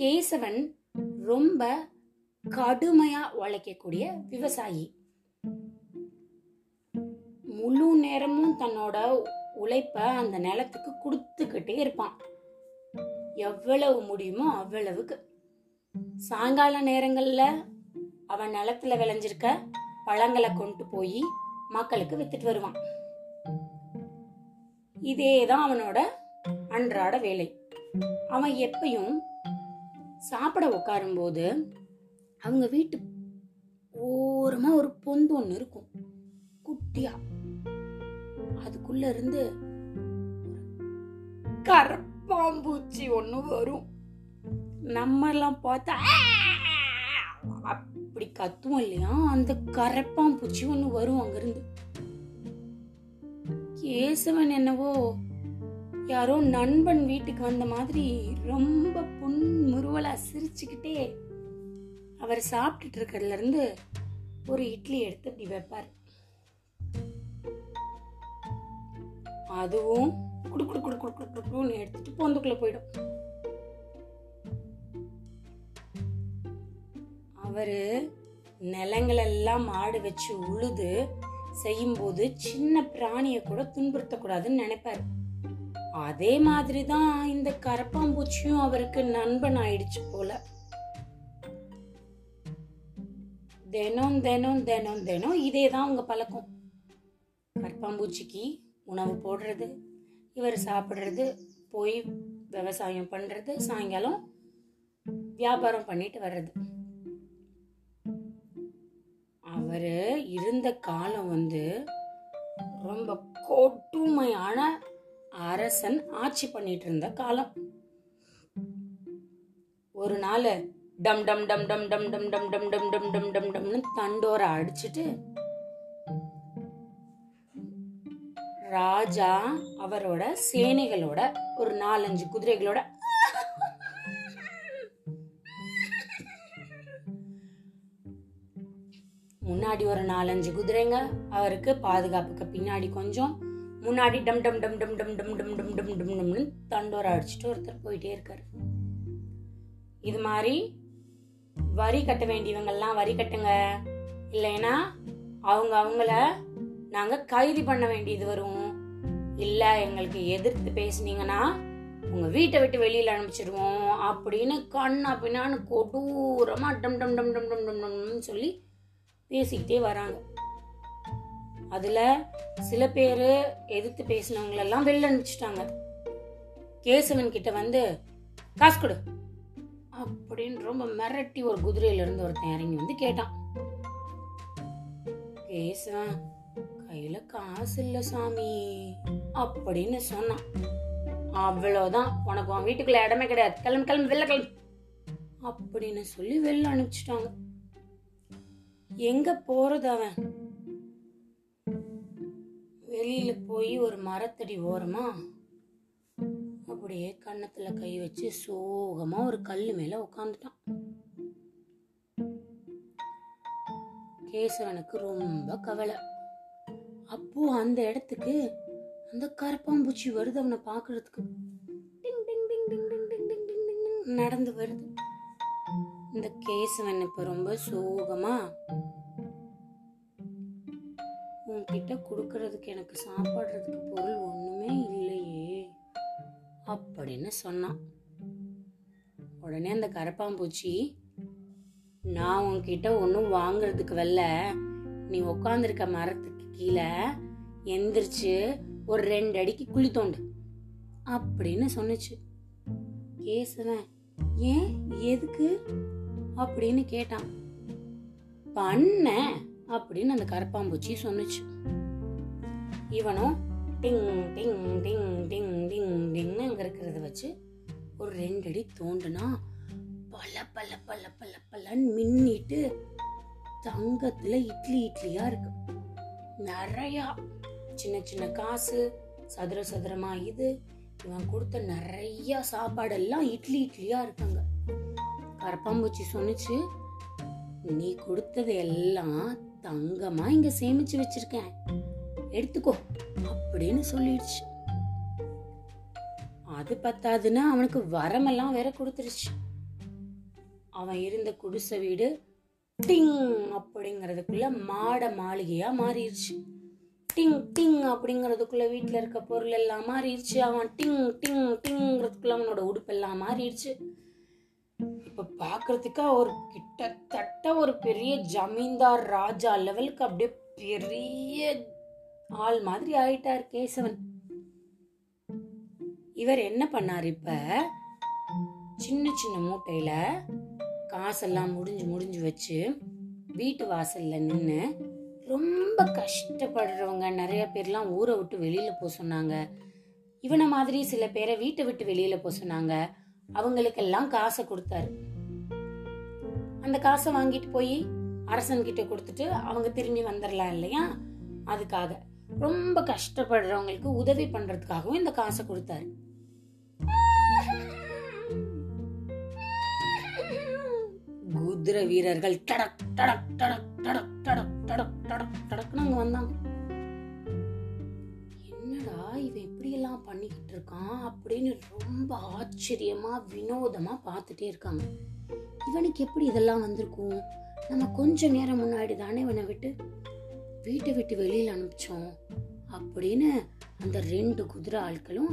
கேசவன் ரொம்ப கடுமையா உழைக்கக்கூடிய விவசாயி. முழு நேரமும் தன்னோட உழைப்ப அந்த நிலத்துக்கு கொடுத்துக்கிட்டே இருப்பான். எவ்வளவு முடியுமோ அவ்வளவுக்கு. சாயங்கால நேரங்கள்ல அவன் நிலத்துல விளைஞ்சிருக்க பழங்களை கொண்டு போய் மக்களுக்கு வித்துட்டு வருவான். இதேதான் அவனோட அன்றாட வேலை. அவன் எப்பயும் சாப்பிட உட்காரும்போது அவங்க வீட்டு ஓரமா ஒரு பொந்து ஒன்று இருக்கும். குட்டியா. அதுக்குள்ள இருந்து கரப்பாம்பூச்சி ஒண்ணு வரும். நம்ம எல்லாம் பார்த்தா அப்படி கத்துவோம் இல்லையா? அந்த கரப்பாம்பூச்சி ஒண்ணு வரும் அங்கிருந்து. கேசவன் என்னவோ யாரோ நண்பன் வீட்டுக்கு வந்த மாதிரி ரொம்ப புன்முறுவலா சிரிச்சுக்கிட்டே அவர் சாப்பிட்டுட்டு இருக்கிறதுல இருந்து ஒரு இட்லி எடுத்து இப்படி வைப்பார். அதுவும் குடு குடு குடு குடு குடு குடுன்னு எடுத்துட்டு பொந்துக்குள்ள போயிடும். அவரு நிலங்களெல்லாம் மாடு வச்சு உழுது செய்யும்போது சின்ன பிராணியை கூட துன்புறுத்தக்கூடாதுன்னு நினைப்பாரு. அதே மாதிரி தான் இந்த கரப்பாம்பூச்சியும் அவருக்கு நண்பன் ஆயிடுச்சு போல. தினம் தினம் தினம் தினம் இதே தான் உங்க பழக்கம். கரப்பாம்பூச்சிக்கு உணவு போடுறது இவர் சாப்பிட்றது போய் விவசாயம் பண்றது சாயங்காலம் வியாபாரம் பண்ணிட்டு வர்றது. அவரு இருந்த காலம் வந்து ரொம்ப கொடுமையான அரசன் ஆட்சி பண்ணிட்டு இருந்த காலம் ஒரு நாள் டம் டம் டம் டம் டம் டம் டம் டம் டம் டம் டம் டம் டம்னு தண்டோரை அடிச்சுட்டு ராஜா அவரோட சேனைகளோட ஒரு நாலஞ்சு குதிரைகளோட முன்னாடி ஒரு நாலஞ்சு குதிரைங்க அவருக்கு பாதுகாப்புக்கு பின்னாடி கொஞ்சம் முன்னாடி டம் டம் டம் டம் டம் டம் டம் டம் டம் டம் டம்னு தண்டோரை அடிச்சுட்டு ஒருத்தர் போயிட்டே இருக்காரு இது மாதிரி வரி கட்ட வேண்டியவங்கெல்லாம் வரி கட்டுங்க இல்லைன்னா அவங்க அவங்கள நாங்கள் கைது பண்ண வேண்டியது வரும் இல்லை எங்களுக்கு எதிர்த்து பேசுனீங்கன்னா உங்கள் வீட்டை விட்டு வெளியில் அனுப்பிச்சிடுவோம் அப்படின்னு கண்ணா பின்னான்னு கொடூரமாக டம் டம் டம் டம் டம் டம் டம்னு சொல்லி பேசிக்கிட்டே வராங்க அதுல சில பேர் எதிர்த்து பேசினவங்களெல்லாம் வெளில அனுப்பிச்சிட்டாங்க. கேசவன் கிட்ட வந்து காசு கொடு. அப்படின்னு ரொம்ப மிரட்டி ஒரு குதிரையிலேருந்து ஒருத்தன் இறங்கி வந்து கேட்டான். கேசவன் கையில காசு இல்ல சாமி அப்படின்னு சொன்னான். அவ்வளவுதான். உனக்கு உன் வீட்டுக்குள்ள இடமே கிடையாது. கிளம்பு கிளம்பு வெளில கிளம்பு. அப்படின்னு சொல்லி வெளில அனுப்பிச்சிட்டாங்க. எங்க போறது அவன்? வெளியில போய் ஒரு மரத்தடி ஓரமா அப்படியே கன்னத்துல கை வச்சு சோகமா ஒரு கல்லு மேல உட்காந்துட்டான் கேசவனுக்கு ரொம்ப கவலை. அப்போ அந்த இடத்துக்கு அந்த கரப்பாம்பூச்சி வருது அவனை பாக்குறதுக்கு நடந்து வருது. இந்த கேசவன் இப்ப ரொம்ப சோகமா கிட்ட கொடுக்கறதுக்கு எனக்கு சாப்பிட்றதுக்கு பொருள் ஒண்ணுமே இல்லையே. அப்படின்னு சொன்னான். உடனே அந்த கரப்பாம்பூச்சி நான் உன்கிட்ட ஒன்றும் வாங்குறதுக்கு வரல. நீ உக்காந்துருக்க மரத்துக்கு கீழே எந்திரிச்சு ஒரு ரெண்டு அடிக்கு குழி தோண்டு அப்படின்னு சொன்னுச்சு. கேசவன் ஏன்? எதுக்கு? அப்படின்னு கேட்டான். பண்ண அப்படின்னு அந்த கரப்பாம்பூச்சி சொன்னுச்சு. இவனும் டிங் டிங் டிங் டிங் டிங் டிங்னு அங்கே இருக்கிறத வச்சு ஒரு ரெண்டு அடி தோண்டுனா பல பல பல பல பலன்னு மின்னிட்டு தங்கத்துல இட்லி இட்லியா இருக்கு. நிறையா சின்ன சின்ன காசு சதுர சதுரமா இது. இவன் கொடுத்த நிறைய சாப்பாடெல்லாம் இட்லி இட்லியா இருக்காங்க. கரப்பாம்பூச்சி சொன்னுச்சு நீ கொடுத்தது எல்லாம் தங்கமா இங்க சேமிச்சு வச்சிருக்கேன். எடுத்துக்கோ அப்படின்னு சொல்லிடுச்சு. அது பத்தாதுன்னா அவனுக்கு வரமெல்லாம் வேற கொடுத்துருச்சு. அவன் இருந்த குடிசை வீடு டிங் அப்படிங்கிறதுக்குள்ள மாட மாளிகையா மாறிடுச்சு. டிங் டிங் அப்படிங்கிறதுக்குள்ள வீட்டில் இருக்க பொருள் எல்லாம் மாறிடுச்சு. அவன் டிங் டிங் டிங்கிறதுக்குள்ள அவனோட உடுப்பெல்லாம் மாறிடுச்சு. இப்போ பாக்குறதுக்கு ஒரு கிட்டத்தட்ட ஒரு பெரிய ஜமீன்தார் ராஜா லெவலுக்கு அப்படியே பெரிய ஆள் மாதிரி ஆயிட்டார் கேசவன். இவர் என்ன பண்ணார் இப்ப? சின்ன சின்ன மூட்டையில காசெல்லாம் முடிஞ்சு முடிஞ்சு வச்சு வீட்டு வாசல்ல நின்று ரொம்ப கஷ்டப்படுறவங்க நிறைய பேர்லாம் ஊரை விட்டு வெளியில போக சொன்னாங்க. இவனை மாதிரி சில பேரை வீட்டை விட்டு வெளியில போக சொன்னாங்க. அவங்களுக்கெல்லாம் காசை கொடுத்தாரு. அந்த காசை வாங்கிட்டு போய் அரசன் கிட்ட கொடுத்துட்டு அவங்க திரும்பி வந்துடலாம் இல்லையா? அதுக்காக. ரொம்ப கஷ்டப்படுறவங்களுக்கு உதவி பண்றதுக்காகவும் இந்த காசை கொடுத்தாரு. குதிரை வீரர்கள் டடக் டடக் டடக் டடக் டடக் டடக் டடக் டடக்னு அங்க வந்தாங்க. என்னடா இவன் இப்படி எல்லாம் பண்ணிக்கிட்டு இருக்கான் அப்படின்னு ரொம்ப ஆச்சரியமா வினோதமா பார்த்துட்டே இருக்காங்க. இவனுக்கு எப்படி இதெல்லாம் வந்திருக்கும்? நம்ம கொஞ்ச நேரம் முன்னாடி தானே இவனை விட்டு வீட்டை விட்டு வெளியில் அனுப்பிச்சோம். அப்படின்னு அந்த ரெண்டு குதிரை ஆட்களும்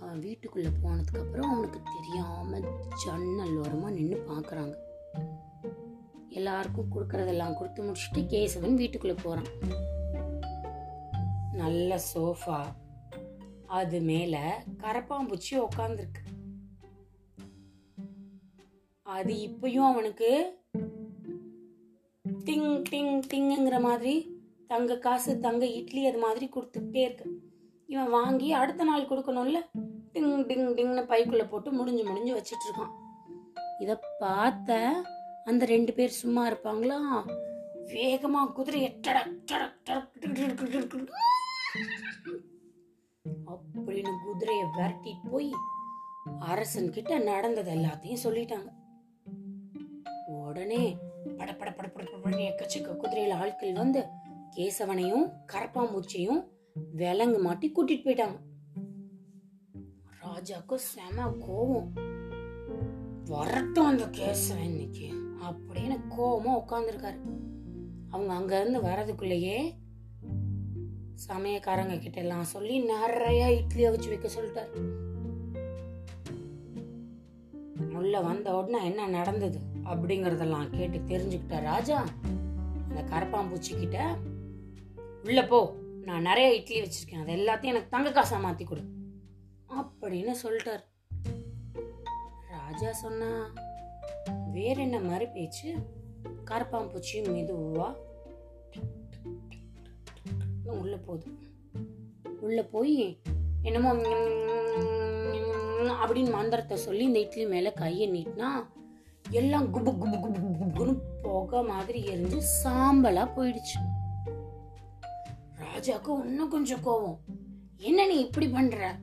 அவன் வீட்டுக்குள்ளே போனதுக்கப்புறம் அவனுக்கு தெரியாமல் ஜன்னல் ஓரமாக நின்று பார்க்குறாங்க எல்லாருக்கும் கொடுக்கறதெல்லாம் கொடுத்து முடிச்சுட்டு கேசவன் வீட்டுக்குள்ளே போகிறான் நல்ல சோஃபா. அது மேலே கரப்பாம்பூச்சி உக்காந்துருக்கு. அது இப்பயும் அவனுக்கு டிங் டிங் டிங்குங்கிற மாதிரி தங்க காசு தங்க இட்லி அது மாதிரி கொடுத்துக்கிட்டே இருக்கு. இவன் வாங்கி அடுத்த நாள் கொடுக்கணும்ல? டிங் டிங் டிங்னு பைக்குள்ள போட்டு முடிஞ்சு முடிஞ்சு வச்சிட்டு இருக்கான். இத பார்த்த அந்த ரெண்டு பேர் சும்மா இருப்பாங்களா? வேகமா குதிரையை டடக் டடக் டடக் அப்படின்னு குதிரையை விரட்டிட்டு போய் அரசன் கிட்ட நடந்தது எல்லாத்தையும் சொல்லிட்டாங்க. உடனே படப்பட பட எக்கச்சக்க குதிரையில ஆட்கள் வந்து கேசவனையும் கரப்பாம்பூச்சியும் விலங்கு மாட்டி கூட்டிட்டு போயிட்டாங்க. ராஜாக்கு செம கோவம். வரட்டும் அந்த கேசவன் இன்னைக்கு அப்படின்னு கோவமா உட்காந்துருக்காரு அவங்க அங்க இருந்து வர்றதுக்குள்ளேயே சமயக்காரங்க கிட்ட எல்லாம் சொல்லி நிறைய இட்லியை வச்சு வைக்க சொல்லிட்டார். உள்ள வந்த உடனே என்ன நடந்தது? அப்படிங்கறதெல்லாம் கேட்டு தெரிஞ்சுக்கிட்ட ராஜா அந்த கரப்பாம்பூச்சி கிட்ட உள்ள போ நான் நிறைய இட்லி வச்சிருக்கேன். அது எல்லாத்தையும் எனக்கு தங்க காசா மாத்தி கொடு. அப்படின்னு சொல்லிட்டார். ராஜா சொன்னா வேற என்ன மாதிரி பேச்சு? கரப்பாம்பூச்சியும் மெதுவா உள்ள போகுது உள்ள போய் என்னமோ அப்படின்னு மந்திரத்தை சொல்லி இந்த இட்லி மேல கையை நீட்டினா எல்லாம் குபு குபு குபு குபுன்னு புகை மாதிரி எரிஞ்சு சாம்பலா போயிடுச்சு. ராஜாக்கு இன்னும் கொஞ்சம் கோவம். என்ன நீ இப்படி பண்ற?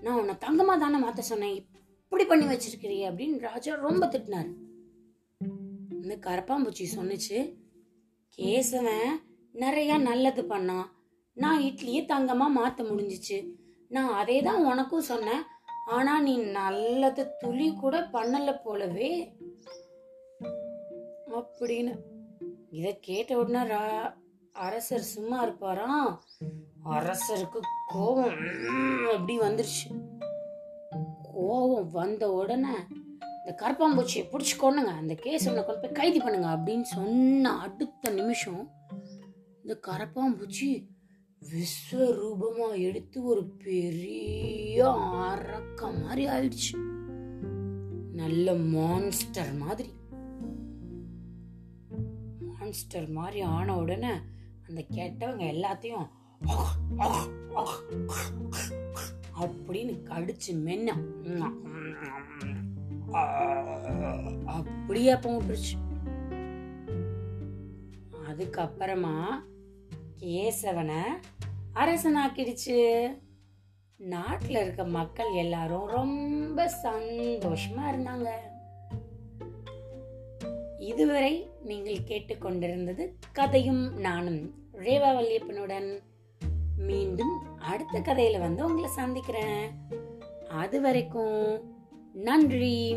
நான் உன்னை தங்கமா தானே மாத்த சொன்னேன். இப்படி பண்ணி வச்சிருக்கிறிய அப்படின்னு ராஜா ரொம்ப திட்டினாரு. இந்த கரப்பாம்பூச்சி சொன்னுச்சு கேசவன் நிறைய நல்லது பண்ணான். நான் இட்லியை தங்கமா மாத்த முடிஞ்சிச்சு. நான் அதே தான் உனக்கும் சொன்னேன். ஆனா நீ நல்லது துளி கூட பண்ணல போலவே அப்படின்னு. இத கேட்ட உடனே ரா- அரசர் சும்மா இருப்பாராம்? அரசருக்கு கோபம் அப்படி வந்துருச்சு. கோபம் வந்த உடனே இந்த கருப்பாம்பூச்சியை பிடிச்சி கொண்டுங்க அந்த கேஸ் கேசவனை கொண்டு போய் கைது பண்ணுங்க அப்படின்னு சொன்ன அடுத்த நிமிஷம் இந்த கரப்பாம்பூச்சி விஸ்வரூபமா எடுத்து ஒரு பெரிய அரக்க மாதிரி ஆயிடுச்சு. நல்ல மான்ஸ்டர் மாதிரி. மான்ஸ்டர் மாதிரி ஆன உடனே அந்த கெட்டவங்க எல்லாத்தையும் அப்படின்னு கடிச்சு மென்ன அப்படியே அப்ப விட்டுருச்சு அதுக்கப்புறமா கேசவனை அரசனாக்கிடுச்சு. நாட்டில் இருக்க மக்கள் எல்லாரும் ரொம்ப சந்தோஷமா இருந்தாங்க. இதுவரை நீங்கள் கேட்டுக்கொண்டிருந்தது கதையும் நானும் ரேவா வல்லியப்பனுடன். மீண்டும் அடுத்த கதையில வந்து உங்களை சந்திக்கிறேன். அது வரைக்கும் நன்றி.